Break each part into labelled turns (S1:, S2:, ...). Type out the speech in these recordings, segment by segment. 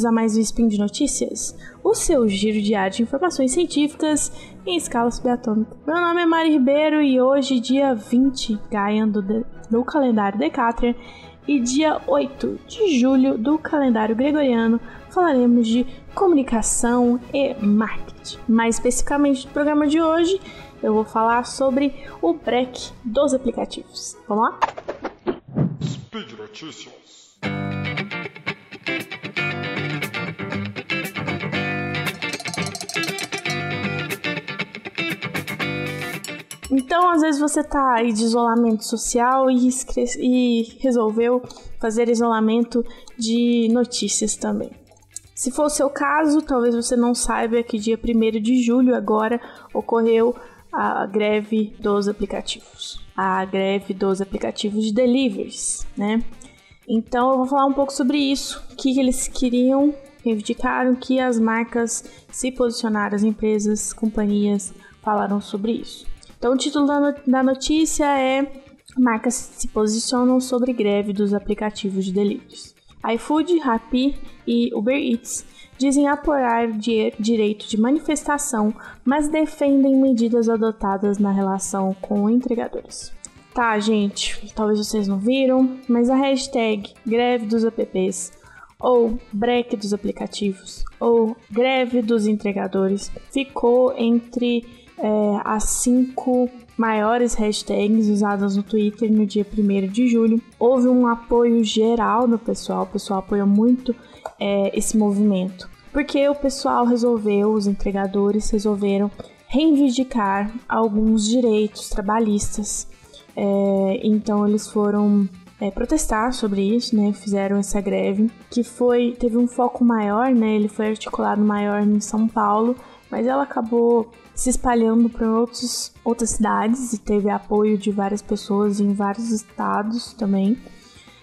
S1: bem-vindos a mais um Spin de Notícias, o seu giro diário de informações científicas em escala subatômica. Meu nome é Mari Ribeiro e hoje, dia 20 Gaia do, do calendário Decatrian e dia 8 de julho do calendário gregoriano, falaremos de comunicação e marketing. Mais especificamente no programa de hoje, eu vou falar sobre o break dos aplicativos. Vamos lá? Speed Notícias. Então, às vezes você tá aí de isolamento social e, e resolveu fazer isolamento de notícias também. Se for o seu caso, talvez você não saiba que dia 1 de julho agora ocorreu a greve dos aplicativos. A greve dos aplicativos de deliveries, né? Então eu vou falar um pouco sobre isso, o que eles queriam, reivindicaram que as marcas se posicionaram, as empresas, companhias falaram sobre isso. Então, o título da notícia é Marcas se posicionam sobre greve dos aplicativos de deliveries. iFood, Rappi e Uber Eats dizem apoiar di direito de manifestação, mas defendem medidas adotadas na relação com entregadores. Tá, gente, talvez vocês não viram, mas a hashtag greve dos apps ou break dos aplicativos ou greve dos entregadores ficou entre é, as cinco maiores hashtags usadas no Twitter no dia 1 de julho. Houve um apoio geral do pessoal, o pessoal apoia muito é, esse movimento, porque o pessoal resolveu, os entregadores resolveram reivindicar alguns direitos trabalhistas. É, então eles foram é, protestar sobre isso, né? Fizeram essa greve que foi teve um foco maior, né? Ele foi articulado maior em São Paulo, mas ela acabou se espalhando para outros, outras cidades e teve apoio de várias pessoas em vários estados também.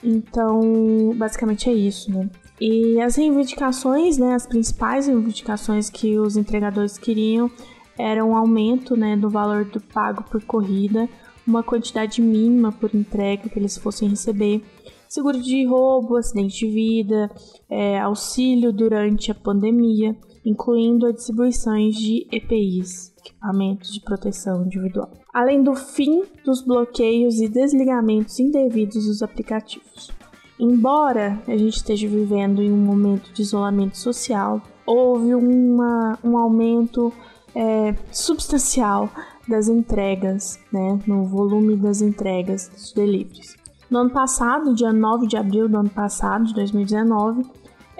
S1: Então, basicamente é isso, né? E as reivindicações, né, as principais reivindicações que os entregadores queriam eram um aumento, né, do valor do pago por corrida, uma quantidade mínima por entrega que eles fossem receber, seguro de roubo, acidente de vida, é, auxílio durante a pandemia, incluindo a distribuição de EPIs, equipamentos de proteção individual, além do fim dos bloqueios e desligamentos indevidos dos aplicativos. Embora a gente esteja vivendo em um momento de isolamento social, houve uma, um aumento é, substancial das entregas, né, no volume das entregas dos deliveries. No ano passado, dia 9 de abril do ano passado, de 2019,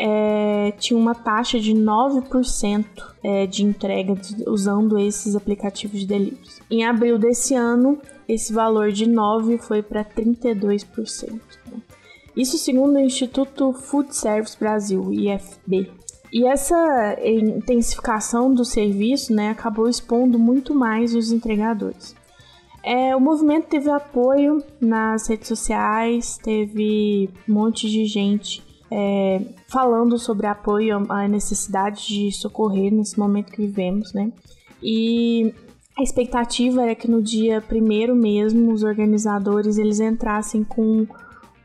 S1: é, tinha uma taxa de 9% é, de entrega usando esses aplicativos de delivery. Em abril desse ano, esse valor de 9% foi para 32%. Né? Isso segundo o Instituto Food Service Brasil, IFB. E essa intensificação do serviço né, acabou expondo muito mais os entregadores. É, o movimento teve apoio nas redes sociais, teve um monte de gente é, falando sobre apoio à necessidade de socorrer nesse momento que vivemos, né? E a expectativa era que no dia primeiro mesmo os organizadores eles entrassem com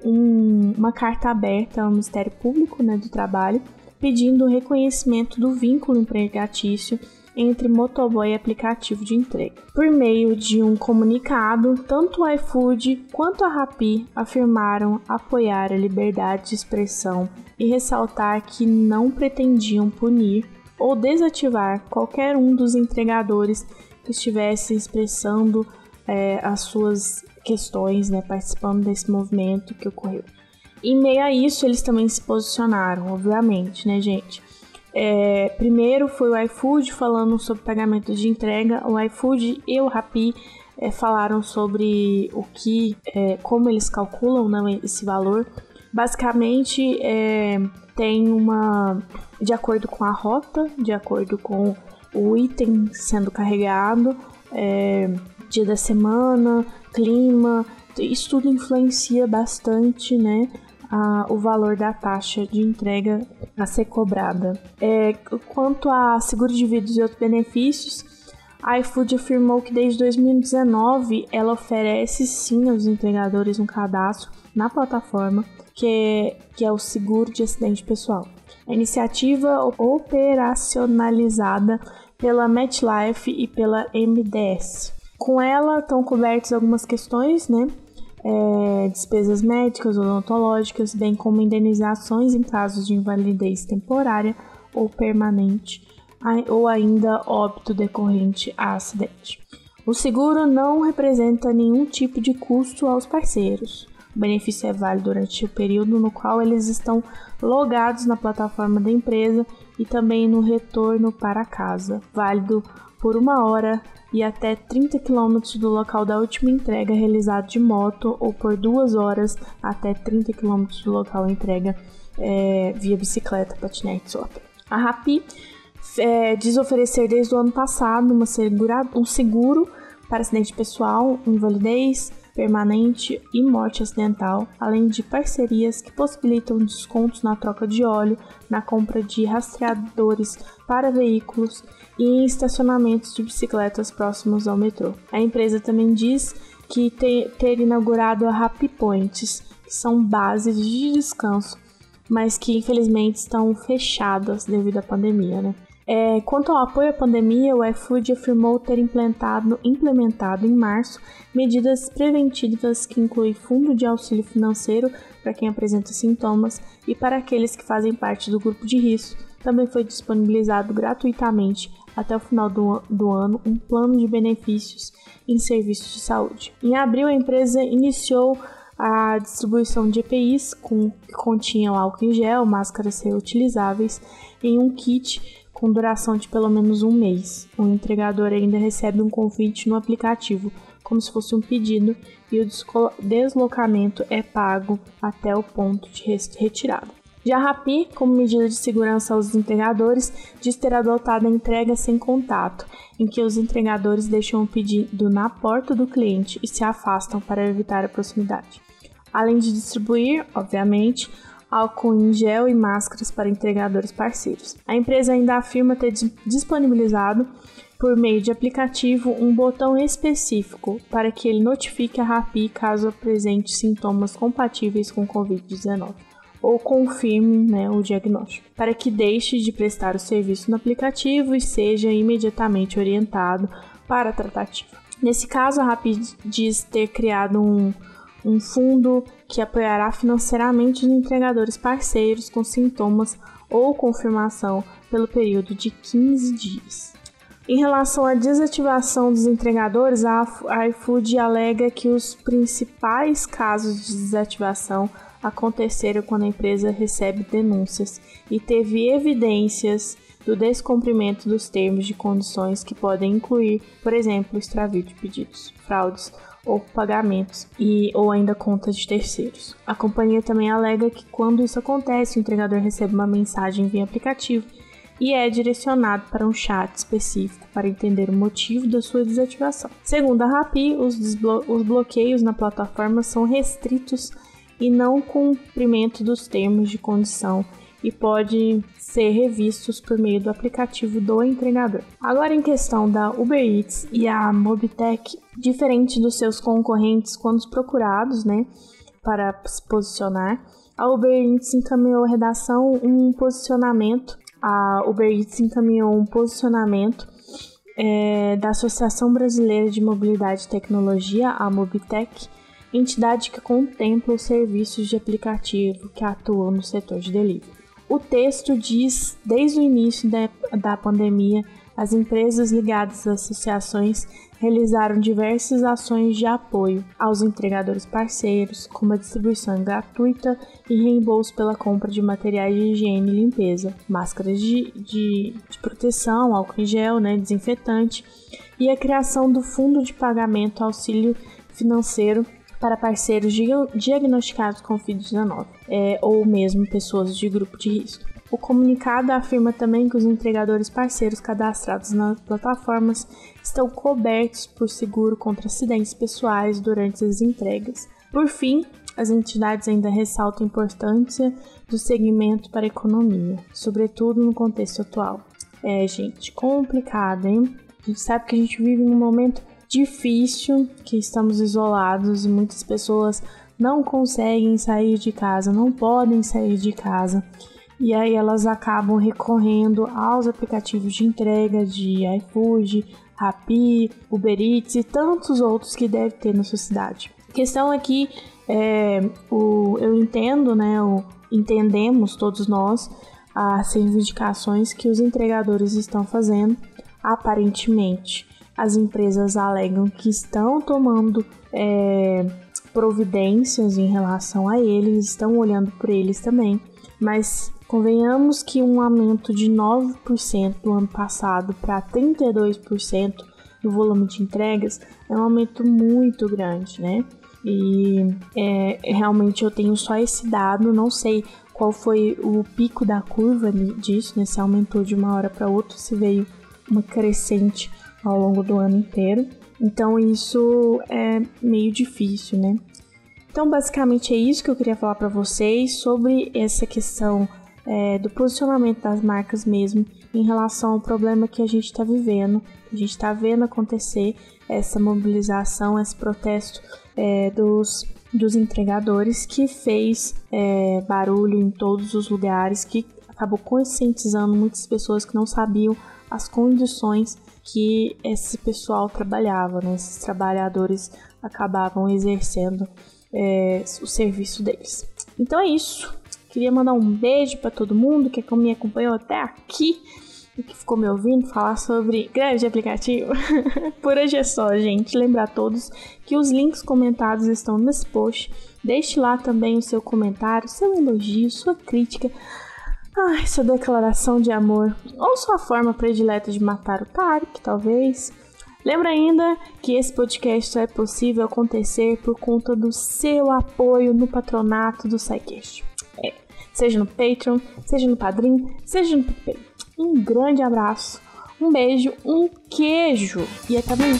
S1: um, uma carta aberta ao Ministério Público né, do Trabalho pedindo o reconhecimento do vínculo empregatício entre motoboy e aplicativo de entrega. Por meio de um comunicado, tanto o iFood quanto a Rappi afirmaram apoiar a liberdade de expressão e ressaltar que não pretendiam punir ou desativar qualquer um dos entregadores que estivesse expressando é, as suas questões, né, participando desse movimento que ocorreu. Em meio a isso, eles também se posicionaram, obviamente, né, gente? É, primeiro foi o iFood falando sobre pagamento de entrega. O iFood e o Rappi é, falaram sobre o que, é, como eles calculam né, esse valor. Basicamente, é, tem uma, de acordo com a rota, de acordo com o item sendo carregado, é, dia da semana, clima, isso tudo influencia bastante, né? A, o valor da taxa de entrega a ser cobrada. É, quanto a seguro de vidas e outros benefícios, a iFood afirmou que desde 2019 ela oferece sim aos entregadores um cadastro na plataforma que é, que é o seguro de acidente pessoal. A iniciativa operacionalizada pela MetLife e pela MDS. Com ela estão cobertas algumas questões, né? É, despesas médicas, odontológicas, bem como indenizações em casos de invalidez temporária ou permanente, ou ainda óbito decorrente a acidente. O seguro não representa nenhum tipo de custo aos parceiros. O benefício é válido durante o período no qual eles estão logados na plataforma da empresa e também no retorno para casa, válido por uma hora e até 30 km do local da última entrega realizado de moto ou por duas horas até 30 km do local entrega é, via bicicleta, patinete ou A Rapi é, diz oferecer desde o ano passado uma segura, um seguro para acidente pessoal, invalidez permanente e morte acidental, além de parcerias que possibilitam descontos na troca de óleo, na compra de rastreadores para veículos e em estacionamentos de bicicletas próximos ao metrô. A empresa também diz que ter inaugurado a Happy Points, que são bases de descanso, mas que infelizmente estão fechadas devido à pandemia, né? É, quanto ao apoio à pandemia, o iFood afirmou ter implementado, implementado em março medidas preventivas que incluem fundo de auxílio financeiro para quem apresenta sintomas e para aqueles que fazem parte do grupo de risco. Também foi disponibilizado gratuitamente até o final do, do ano um plano de benefícios em serviços de saúde. Em abril, a empresa iniciou a distribuição de EPIs com, que continham álcool em gel, máscaras reutilizáveis em um kit com duração de pelo menos um mês. O entregador ainda recebe um convite no aplicativo, como se fosse um pedido, e o deslocamento é pago até o ponto de retirada. Já a Rappi, como medida de segurança aos entregadores, diz ter adotado a entrega sem contato, em que os entregadores deixam o pedido na porta do cliente e se afastam para evitar a proximidade. Além de distribuir, obviamente, álcool em gel e máscaras para entregadores parceiros. A empresa ainda afirma ter disponibilizado por meio de aplicativo um botão específico para que ele notifique a Rappi caso apresente sintomas compatíveis com Covid-19 ou confirme né, o diagnóstico, para que deixe de prestar o serviço no aplicativo e seja imediatamente orientado para a tratativa. Nesse caso, a Rappi diz ter criado um um fundo que apoiará financeiramente os entregadores parceiros com sintomas ou confirmação pelo período de 15 dias. Em relação à desativação dos entregadores, a iFood alega que os principais casos de desativação aconteceram quando a empresa recebe denúncias e teve evidências do descumprimento dos termos de condições que podem incluir, por exemplo, extravio de pedidos, fraudes ou pagamentos e ou ainda contas de terceiros. A companhia também alega que quando isso acontece, o entregador recebe uma mensagem via aplicativo e é direcionado para um chat específico para entender o motivo da sua desativação. Segundo a Rappi, os, os bloqueios na plataforma são restritos e não cumprimento dos termos de condição e pode ser revistos por meio do aplicativo do entregador. Agora em questão da Uber Eats e a Mobitech, diferente dos seus concorrentes quando procurados, né, para se posicionar, a Uber Eats encaminhou a redação um posicionamento, a Uber Eats encaminhou um posicionamento é, da Associação Brasileira de Mobilidade e Tecnologia, a Mobitech, entidade que contempla os serviços de aplicativo que atuam no setor de delivery. O texto diz, desde o início da, da pandemia, as empresas ligadas às associações realizaram diversas ações de apoio aos entregadores parceiros, como a distribuição gratuita e reembolso pela compra de materiais de higiene e limpeza, máscaras de, de, de proteção, álcool em gel, né, desinfetante, e a criação do Fundo de Pagamento Auxílio Financeiro para parceiros diagnosticados com Covid-19 é, ou mesmo pessoas de grupo de risco. O comunicado afirma também que os entregadores parceiros cadastrados nas plataformas estão cobertos por seguro contra acidentes pessoais durante as entregas. Por fim, as entidades ainda ressaltam a importância do segmento para a economia, sobretudo no contexto atual. É, gente, complicado, hein? A gente sabe que a gente vive num momento difícil, que estamos isolados e muitas pessoas não conseguem sair de casa, não podem sair de casa. e aí elas acabam recorrendo aos aplicativos de entrega de iFood, Rappi, Uber Eats e tantos outros que deve ter na sua cidade. A questão aqui é, o, eu entendo, né, o, entendemos todos nós as reivindicações que os entregadores estão fazendo. Aparentemente, as empresas alegam que estão tomando é, providências em relação a eles, estão olhando por eles também, mas convenhamos que um aumento de 9% do ano passado para 32% no volume de entregas é um aumento muito grande, né? E é, realmente eu tenho só esse dado, não sei qual foi o pico da curva disso, né? Se aumentou de uma hora para outra, se veio uma crescente ao longo do ano inteiro. Então isso é meio difícil, né? Então basicamente é isso que eu queria falar para vocês sobre essa questão é, do posicionamento das marcas mesmo em relação ao problema que a gente está vivendo, a gente está vendo acontecer essa mobilização, esse protesto é, dos, dos entregadores que fez é, barulho em todos os lugares, que acabou conscientizando muitas pessoas que não sabiam as condições que esse pessoal trabalhava, né? esses trabalhadores acabavam exercendo é, o serviço deles. Então é isso. Queria mandar um beijo para todo mundo que me acompanhou até aqui e que ficou me ouvindo falar sobre grande aplicativo. Por hoje é só, gente. Lembrar a todos que os links comentados estão nesse post. Deixe lá também o seu comentário, seu elogio, sua crítica. Ai, sua declaração de amor. Ou sua forma predileta de matar o Tarek, talvez. Lembra ainda que esse podcast só é possível acontecer por conta do seu apoio no patronato do SciCast. É, seja no Patreon, seja no Padrim, seja no PicPay. Um grande abraço, um beijo, um queijo e até amanhã.